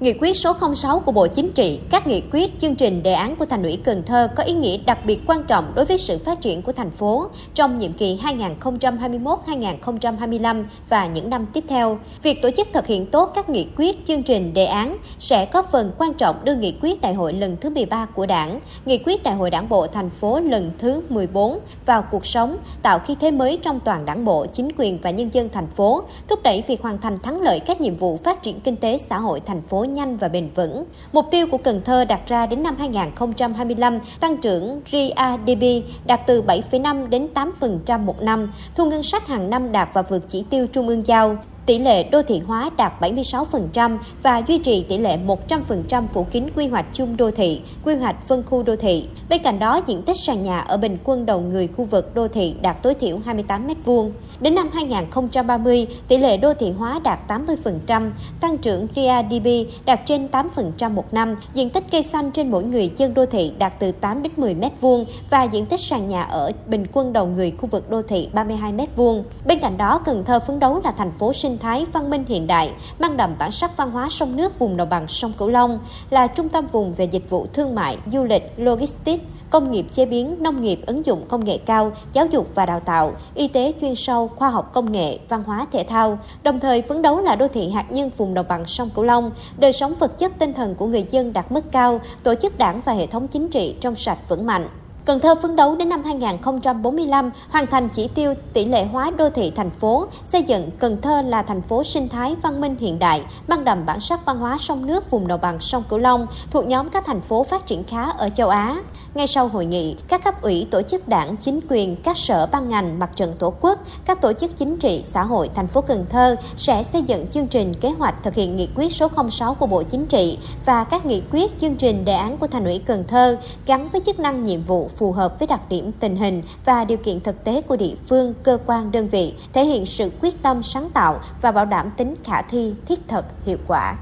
Nghị quyết số 06 của Bộ Chính trị, các nghị quyết, chương trình, đề án của Thành ủy Cần Thơ có ý nghĩa đặc biệt quan trọng đối với sự phát triển của thành phố trong nhiệm kỳ 2021-2025 và những năm tiếp theo. Việc tổ chức thực hiện tốt các nghị quyết, chương trình, đề án sẽ góp phần quan trọng đưa nghị quyết đại hội lần thứ 13 của Đảng, nghị quyết đại hội Đảng bộ thành phố lần thứ 14 vào cuộc sống, tạo khí thế mới trong toàn đảng bộ, chính quyền và nhân dân thành phố, thúc đẩy việc hoàn thành thắng lợi các nhiệm vụ phát triển kinh tế xã hội thành phố nhanh và bền vững. Mục tiêu của Cần Thơ đặt ra đến năm 2025 tăng trưởng GRDP đạt từ 7,5 đến 8% một năm, thu ngân sách hàng năm đạt và vượt chỉ tiêu trung ương giao tỷ lệ đô thị hóa đạt 76% và duy trì tỷ lệ 100% phủ kín quy hoạch chung đô thị, quy hoạch phân khu đô thị. Bên cạnh đó, diện tích sàn nhà ở bình quân đầu người khu vực đô thị đạt tối thiểu 28 m2. Đến năm 2030, tỷ lệ đô thị hóa đạt 80%, tăng trưởng GRDP đạt trên 8% một năm, diện tích cây xanh trên mỗi người dân đô thị đạt từ 8 đến 10 m2 và diện tích sàn nhà ở bình quân đầu người khu vực đô thị 32 m2. Bên cạnh đó, Cần Thơ phấn đấu là thành phố sinh thái văn minh hiện đại, mang đậm bản sắc văn hóa sông nước vùng đồng bằng sông Cửu Long, là trung tâm vùng về dịch vụ thương mại, du lịch, logistics, công nghiệp chế biến, nông nghiệp ứng dụng công nghệ cao, giáo dục và đào tạo, y tế chuyên sâu, khoa học công nghệ, văn hóa thể thao, đồng thời phấn đấu là đô thị hạt nhân vùng đồng bằng sông Cửu Long, đời sống vật chất tinh thần của người dân đạt mức cao, tổ chức đảng và hệ thống chính trị trong sạch vững mạnh. Cần Thơ phấn đấu đến năm 2045 hoàn thành chỉ tiêu tỷ lệ hóa đô thị thành phố, xây dựng Cần Thơ là thành phố sinh thái văn minh hiện đại, mang đậm bản sắc văn hóa sông nước vùng đồng bằng sông Cửu Long, thuộc nhóm các thành phố phát triển khá ở châu Á. Ngay sau hội nghị, các cấp ủy tổ chức đảng, chính quyền, các sở ban ngành, mặt trận tổ quốc, các tổ chức chính trị, xã hội thành phố Cần Thơ sẽ xây dựng chương trình kế hoạch thực hiện nghị quyết số 06 của Bộ Chính trị và các nghị quyết, chương trình, đề án của Thành ủy Cần Thơ gắn với chức năng nhiệm vụ phù hợp với đặc điểm tình hình và điều kiện thực tế của địa phương, cơ quan, đơn vị, thể hiện sự quyết tâm sáng tạo và bảo đảm tính khả thi, thiết thực, hiệu quả.